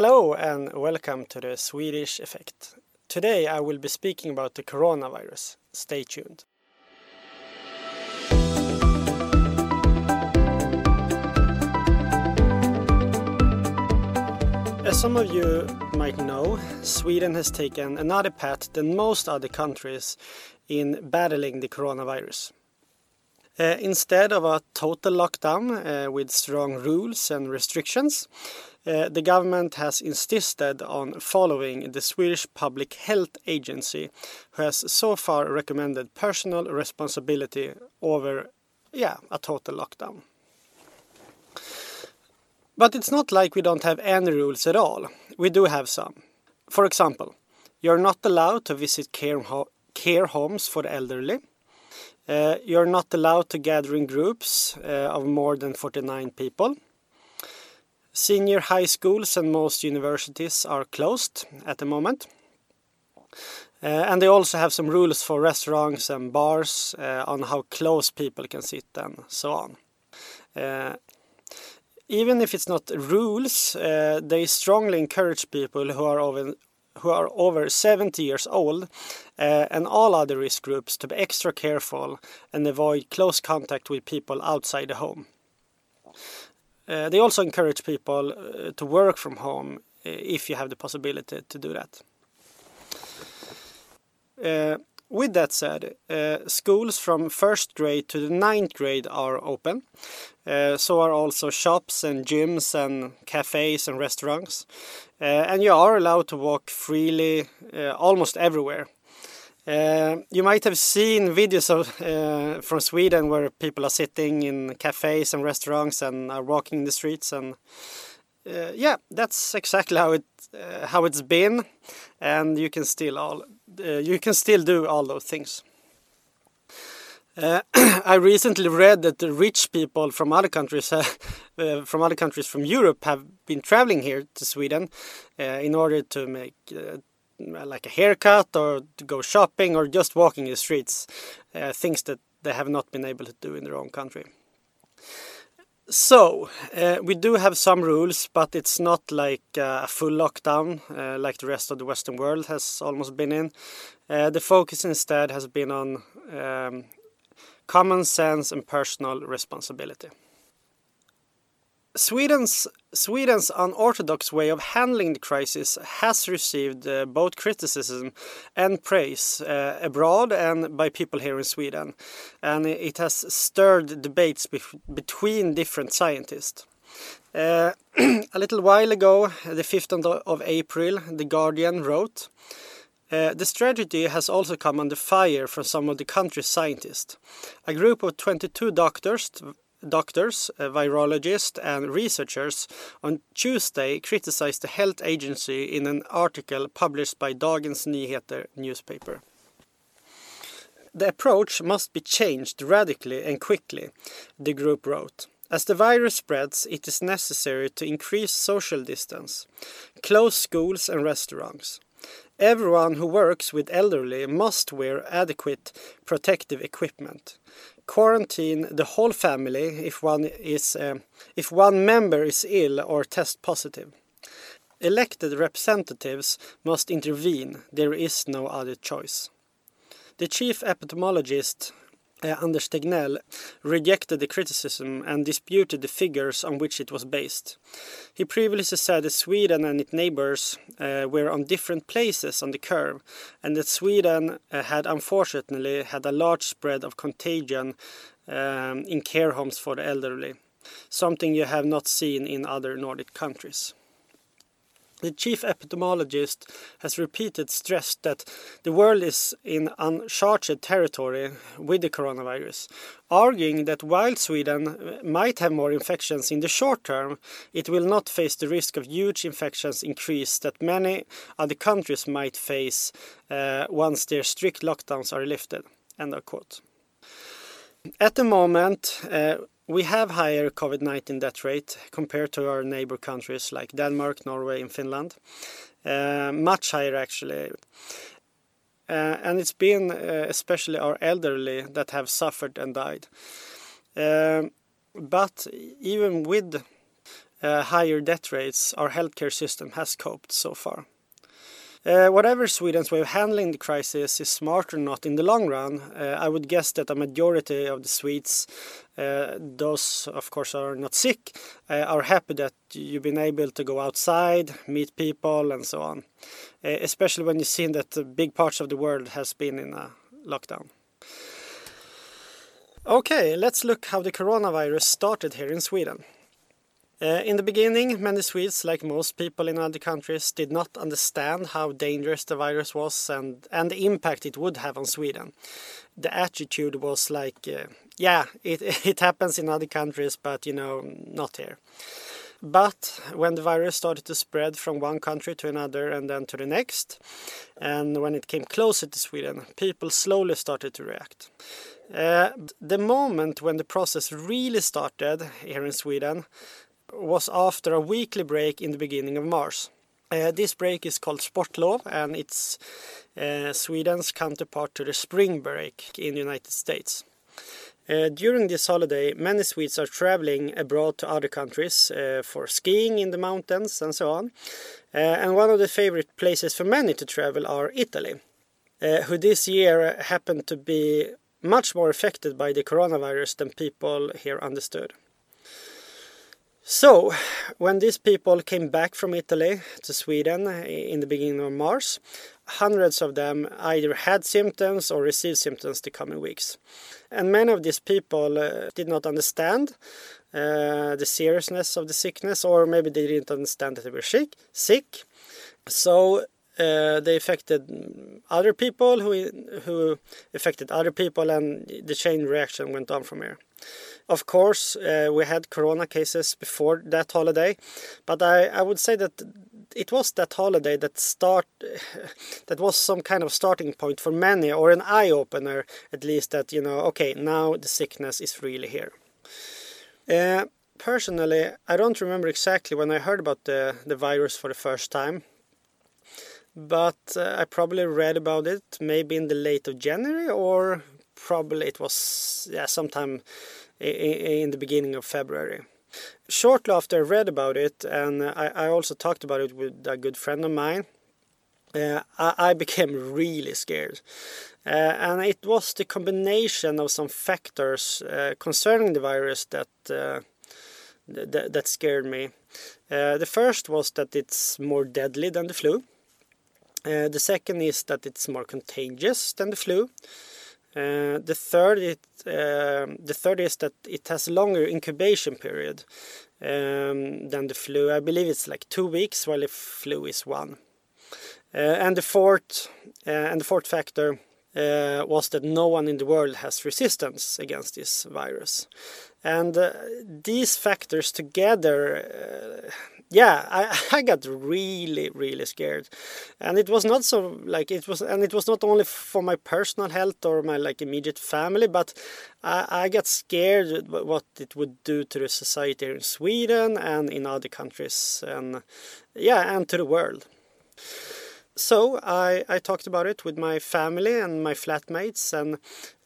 Hello and welcome to the Swedish Effect. Today I will be speaking about the coronavirus. Stay tuned. As some of you might know, Sweden has taken another path than most other countries in battling the coronavirus. Uh, instead of a total lockdown uh, with strong rules and restrictions, uh, the government has insisted on following the Swedish Public Health Agency, who has so far recommended personal responsibility over yeah, a total lockdown. But it's not like we don't have any rules at all. We do have some. For example, you're not allowed to visit care, ho care homes for the elderly. Uh, you're not allowed to gather in groups uh, of more than 49 people. Senior high schools and most universities are closed at the moment. Uh, and they also have some rules for restaurants and bars uh, on how close people can sit and so on. Uh, even if it's not rules, uh, they strongly encourage people who are over who are over 70 years old uh, and all other risk groups to be extra careful and avoid close contact with people outside the home. Uh, they also encourage people uh, to work from home uh, if you have the possibility to do that. With that said, uh, schools from first grade to the ninth grade are open. Uh, so are also shops and gyms and cafes and restaurants. Uh, and you are allowed to walk freely almost everywhere. Uh, you might have seen videos of, uh, from Sweden where people are sitting in cafes and restaurants and are walking in the streets and yeah, that's exactly how it how it's been, and you can still all uh, you can still do all those things. Uh, I recently read that the rich people from other countries, uh, uh, from other countries from Europe, have been traveling here to Sweden uh, in order to make uh, like a haircut or to go shopping or just walking the streets, things that they have not been able to do in their own country. So, uh, we do have some rules, but it's not like uh, a full lockdown uh, like the rest of the Western world has almost been in. Uh, the focus instead has been on um, common sense and personal responsibility. Sweden's Sweden's unorthodox way of handling the crisis has received uh, both criticism and praise uh, abroad and by people here in Sweden, and it has stirred debates be between different scientists. Uh, a little while ago, the 15th of April, The Guardian wrote uh, the strategy has also come under fire from some of the country's scientists. A group of 22 doctors doctors, uh, virologists, and researchers on Tuesday criticized the health agency in an article published by Dagens Nyheter newspaper. The approach must be changed radically and quickly, the group wrote. As the virus spreads, it is necessary to increase social distance, close schools and restaurants. Everyone who works with elderly must wear adequate protective equipment quarantine the whole family if one is uh, if one member is ill or test positive. Elected representatives must intervene. There is no other choice. The chief epidemiologist uh, Anders Tegnell rejected the criticism and disputed the figures on which it was based. He previously said that Sweden and its neighbors uh, were on different places on the curve, and that Sweden uh, had unfortunately had a large spread of contagion um, in care homes for the elderly, something you have not seen in other Nordic countries. The chief epidemiologist has repeated stressed that the world is in uncharted territory with the coronavirus, arguing that while Sweden might have more infections in the short term, it will not face the risk of huge infections increase that many other countries might face uh, once their strict lockdowns are lifted. End of quote. At the moment, uh, we have higher COVID-19 death rate compared to our neighbor countries like Denmark, Norway and Finland. Uh, much higher actually. Uh, and it's been uh, especially our elderly that have suffered and died. Uh, but even with uh, higher death rates, our healthcare system has coped so far. Uh, whatever Sweden's way of handling the crisis is smart or not in the long run, uh, I would guess that a majority of the Swedes, uh, those of course are not sick, are happy that you've been able to go outside, meet people, and so on. Especially when you see that big parts of the world has been in a lockdown. Okay, let's look how the coronavirus started here in Sweden. Uh, in the beginning, many Swedes, like most people in other countries, did not understand how dangerous the virus was and, and the impact it would have on Sweden. The attitude was like, uh, yeah, it, it happens in other countries, but you know, not here. But when the virus started to spread from one country to another and then to the next, and when it came closer to Sweden, people slowly started to react. Uh, the moment when the process really started here in Sweden was after a weekly break in the beginning of March. Uh, this break is called Sportlov and it's uh, Sweden's counterpart to the spring break in the United States. Uh, during this holiday, many Swedes are traveling abroad to other countries uh, for skiing in the mountains and so on. Uh, and one of the favorite places for many to travel are Italy, uh, who this year happened to be much more affected by the coronavirus than people here understood. So, when these people came back from Italy to Sweden in the beginning of March, hundreds of them either had symptoms or received symptoms the coming weeks. And many of these people uh, did not understand uh, the seriousness of the sickness, or maybe they didn't understand that they were sick. sick. So uh, they affected other people who who affected other people, and the chain reaction went on from here. Of course, uh, we had corona cases before that holiday, but I, I would say that it was that holiday that start that was some kind of starting point for many, or an eye opener at least. That you know, okay, now the sickness is really here. Uh, personally, I don't remember exactly when I heard about the the virus for the first time but uh, I probably read about it maybe in the late of January or probably it was yeah sometime in the beginning of February. Shortly after I read about it, and I, I also talked about it with a good friend of mine, uh, I, I, became really scared. Uh, and it was the combination of some factors uh, concerning the virus that, uh, th- that scared me. Uh, the first was that it's more deadly than the flu. Uh, the second is that it's more contagious than the flu. Uh, the third it, uh, the third is that it has longer incubation period um, than the flu. I believe it's like two weeks, while the flu is one. Uh, and the fourth uh, and the fourth factor uh, was that no one in the world has resistance against this virus. And these factors together yeah, I, I got really, really scared, and it was not so like it was, and it was not only for my personal health or my like immediate family, but I, I got scared what it would do to the society in Sweden and in other countries, and yeah, and to the world. So I, I talked about it with my family and my flatmates, and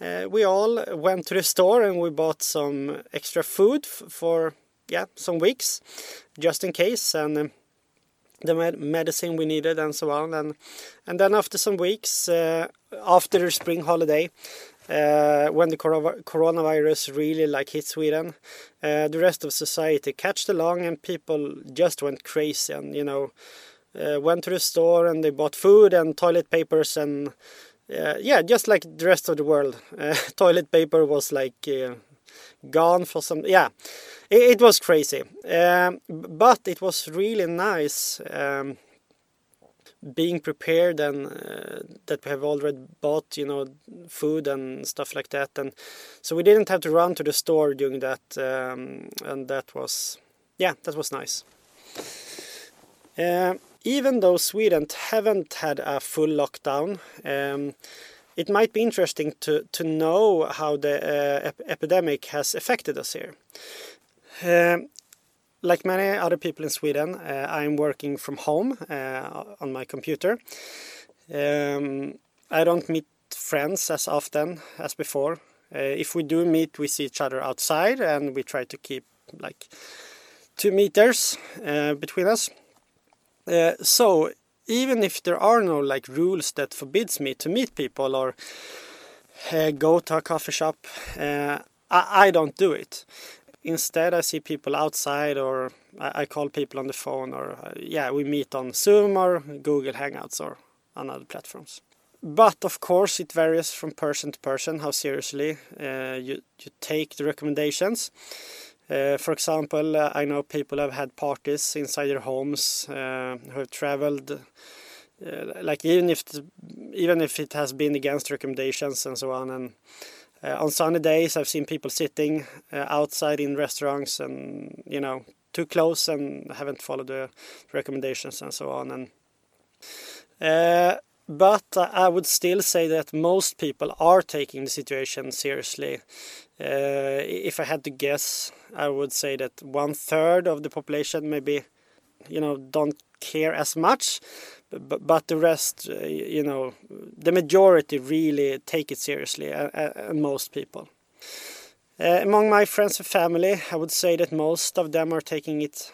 uh, we all went to the store and we bought some extra food for yeah some weeks just in case. And the med medicine we needed and so on. And and then after some weeks uh, after the spring holiday uh, when the coronavirus really like hit Sweden uh, the rest of society catched along and people just went crazy. And you know went to the store and they bought food and toilet papers and yeah just like the rest of the world. Toilet paper was like gone for some yeah. It, it was crazy. Um, but it was really nice um, being prepared and uh, that we have already bought you know food and stuff like that. And so we didn't have to run to the store during that um, and that was yeah that was nice. Uh, even though Sweden haven't had a full lockdown um, it might be interesting to, to know how the uh, ep epidemic has affected us here. Uh, like many other people in Sweden, uh, I'm working from home uh, on my computer. Um, I don't meet friends as often as before. Uh, if we do meet, we see each other outside and we try to keep like two meters uh, between us. So even if there are no like rules that forbids me to meet people or uh, go to a coffee shop, uh, I, I, don't do it. Instead, I see people outside, or I, I call people on the phone, or uh, yeah, we meet on Zoom or Google Hangouts or on other platforms. But of course, it varies from person to person how seriously you you take the recommendations. Uh, for example, uh, I know people have had parties inside their homes uh, who have traveled. Uh, like even if even if it has been against recommendations and so on, and uh, on sunny days I've seen people sitting outside in restaurants and you know too close and haven't followed the recommendations and so on. And but I would still say that most people are taking the situation seriously. Uh, if I had to guess, I would say that one third of the population maybe, you know, don't care as much, but, but the rest, uh, you know, the majority really take it seriously, and uh, most people. Uh, among my friends and family, I would say that most of them are taking it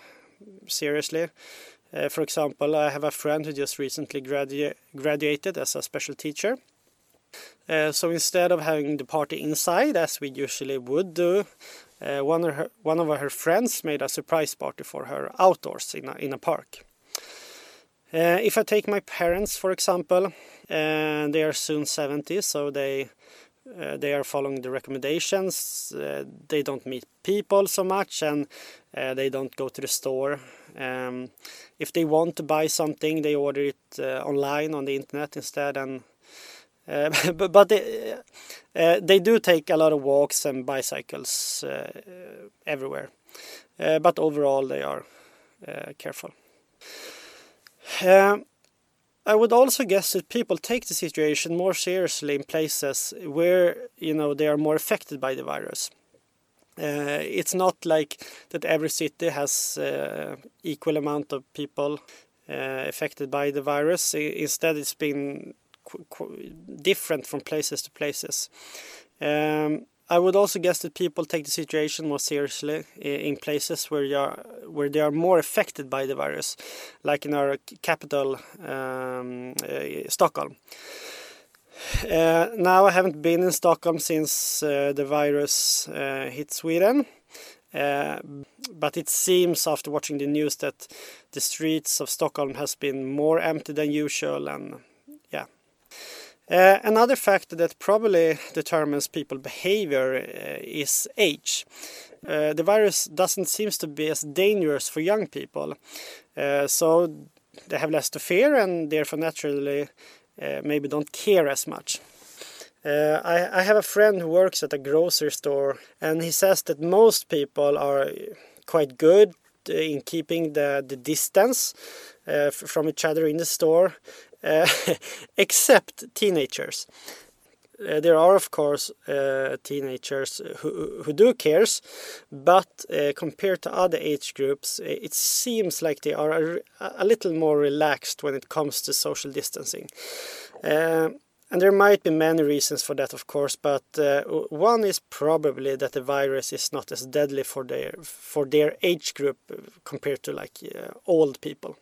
seriously. Uh, for example, I have a friend who just recently gradu graduated as a special teacher. Uh, so instead of having the party inside, as we usually would do, uh, one, of her, one of her friends made a surprise party for her outdoors in a, in a park. If I take my parents, for example, they are soon 70, so they uh, they are following the recommendations. Uh, they don't meet people so much, and uh, they don't go to the store. Um, if they want to buy something, they order it online on the internet instead. And but, but they, they do take a lot of walks and bicycles everywhere. but overall, they are careful. Um, I would also guess that people take the situation more seriously in places where you know they are more affected by the virus. Uh, it's not like that every city has uh, equal amount of people uh, affected by the virus. Instead, it's been different from places to places. Um, I would also guess that people take the situation more seriously in places where are, where they are more affected by the virus, like in our capital, um, uh, Stockholm. Uh, now I haven't been in Stockholm since uh, the virus hit Sweden. But it seems after watching the news that the streets of Stockholm has been more empty than usual and uh, another factor that probably determines people's behavior uh, is age. Uh, the virus doesn't seem to be as dangerous for young people, uh, so they have less to fear and therefore naturally uh, maybe don't care as much. Uh, I, I have a friend who works at a grocery store and he says that most people are quite good in keeping the, the distance from each other in the store uh, except teenagers. Uh, there are of course uh, teenagers who, who do cares but uh, compared to other age groups it seems like they are a, a little more relaxed when it comes to social distancing and there might be many reasons for that of course but one is probably that the virus is not as deadly for their for their age group compared to like old people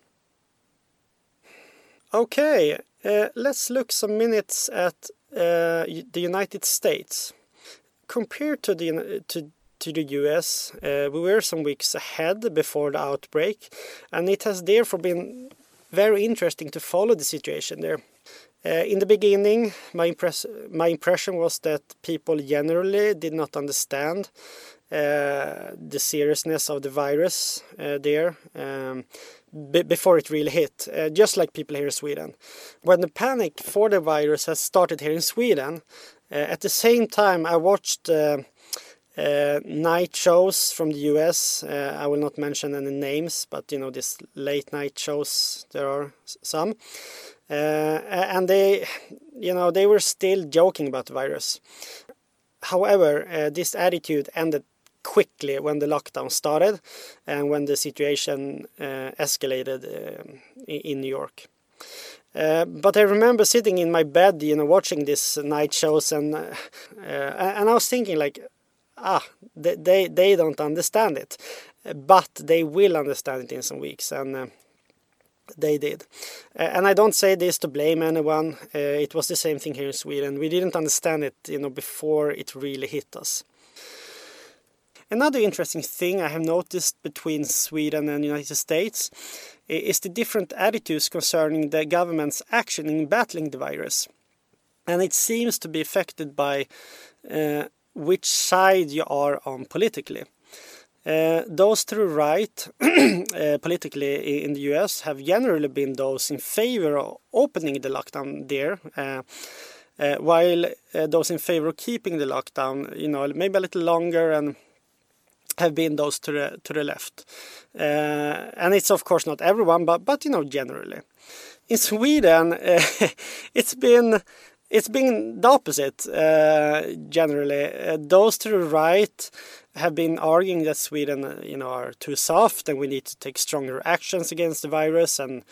Okay, uh, let's look some minutes at uh, the United States. Compared to the to to the US, uh, we were some weeks ahead before the outbreak, and it has therefore been very interesting to follow the situation there. Uh, in the beginning, my, impress my impression was that people generally did not understand uh, the seriousness of the virus uh, there. Um, before it really hit, uh, just like people here in Sweden. When the panic for the virus has started here in Sweden, uh, at the same time I watched uh, uh night shows from the US. Uh, I will not mention any names, but you know these late night shows. There are some, and they, you know, they were still joking about the virus. However, this attitude ended quickly when the lockdown started and when the situation uh, escalated uh, in New York. Uh, but I remember sitting in my bed, you know, watching these night shows, and uh, and I was thinking like, ah, they they, they don't understand it. but they will understand it in some weeks, and uh, they did. And I don't say this to blame anyone. It was the same thing here in Sweden. We didn't understand it, you know, before it really hit us. Another interesting thing I have noticed between Sweden and the United States is the different attitudes concerning the government's action in battling the virus. And it seems to be affected by uh, which side you are on politically. Uh, those to the right, uh, politically in the US, have generally been those in favor of opening the lockdown there, uh, uh while uh, those in favor of keeping the lockdown, you know, maybe a little longer and have been those to the to the left. Uh, and it's of course not everyone, but but you know generally. In Sweden, it's been it's been the opposite uh, generally. Uh, those to the right have been arguing that Sweden, you know, are too soft and we need to take stronger actions against the virus. And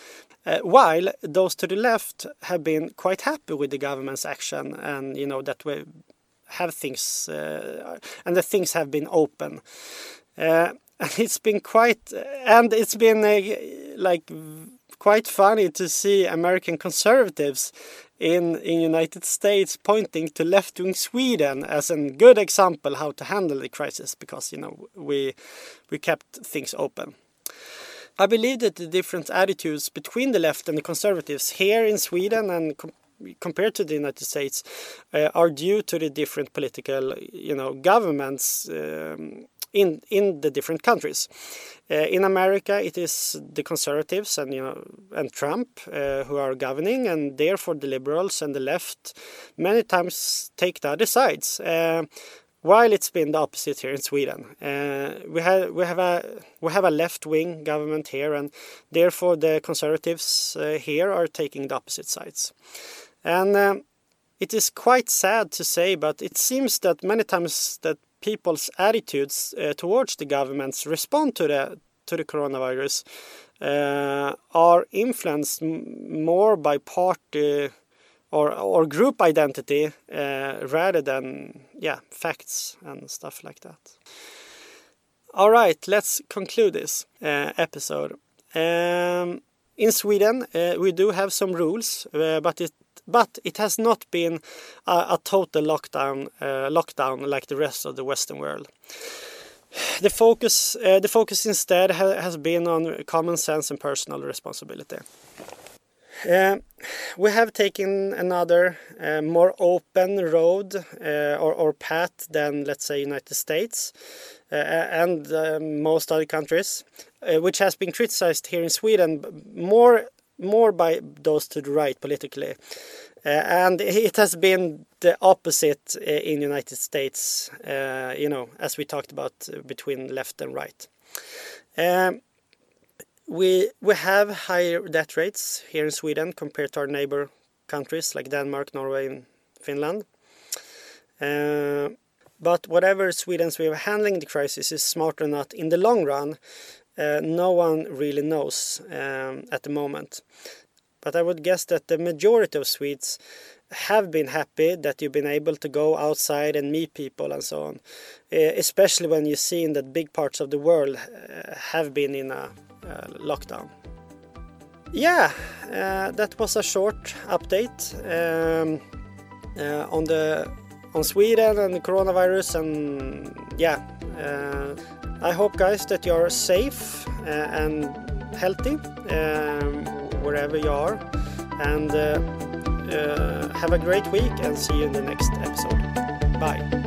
uh, while those to the left have been quite happy with the government's action and you know that we have things uh, and the things have been open. Uh, and it's been quite and it's been like quite funny to see American conservatives in in United States pointing to left-wing Sweden as a good example how to handle the crisis because you know we we kept things open. I believe that the different attitudes between the left and the conservatives here in Sweden and compared to the United States uh, are due to the different political you know governments um, in in the different countries. Uh, in America, it is the conservatives and you know and Trump uh, who are governing, and therefore the liberals and the left many times take the other sides. Uh, while it's been the opposite here in Sweden, uh, we have we have a we have a left wing government here, and therefore the conservatives uh, here are taking the opposite sides, and. Um, it is quite sad to say, but it seems that many times that people's attitudes uh, towards the government's response to the to the coronavirus uh, are influenced more by party or or group identity uh, rather than yeah facts and stuff like that. All right, let's conclude this uh, episode. Um, in Sweden, uh, we do have some rules, uh, but it but it has not been a, a total lockdown uh, lockdown like the rest of the Western world. The focus, uh, the focus instead ha has been on common sense and personal responsibility. Uh, we have taken another uh, more open road uh, or, or, path than, let's say, United States uh, and uh, most other countries, which has been criticized here in Sweden more more by those to the right politically. Uh, and it has been the opposite uh, in United States, uh, you know, as we talked about uh, between left and right. Um, we we have higher death rates here in Sweden compared to our neighbor countries like Denmark, Norway, and Finland. Uh, but whatever Sweden's way of handling the crisis is smarter or not in the long run, no one really knows um, at the moment. But I would guess that the majority of Swedes have been happy that you've been able to go outside and meet people and so on, uh, especially when you see that big parts of the world uh, have been in a uh, lockdown. Yeah, uh, that was a short update um, uh, on the on Sweden and the coronavirus and yeah I hope, guys, that you're safe uh, and healthy um, wherever you are. And uh, uh, have a great week and see you in the next episode. Bye.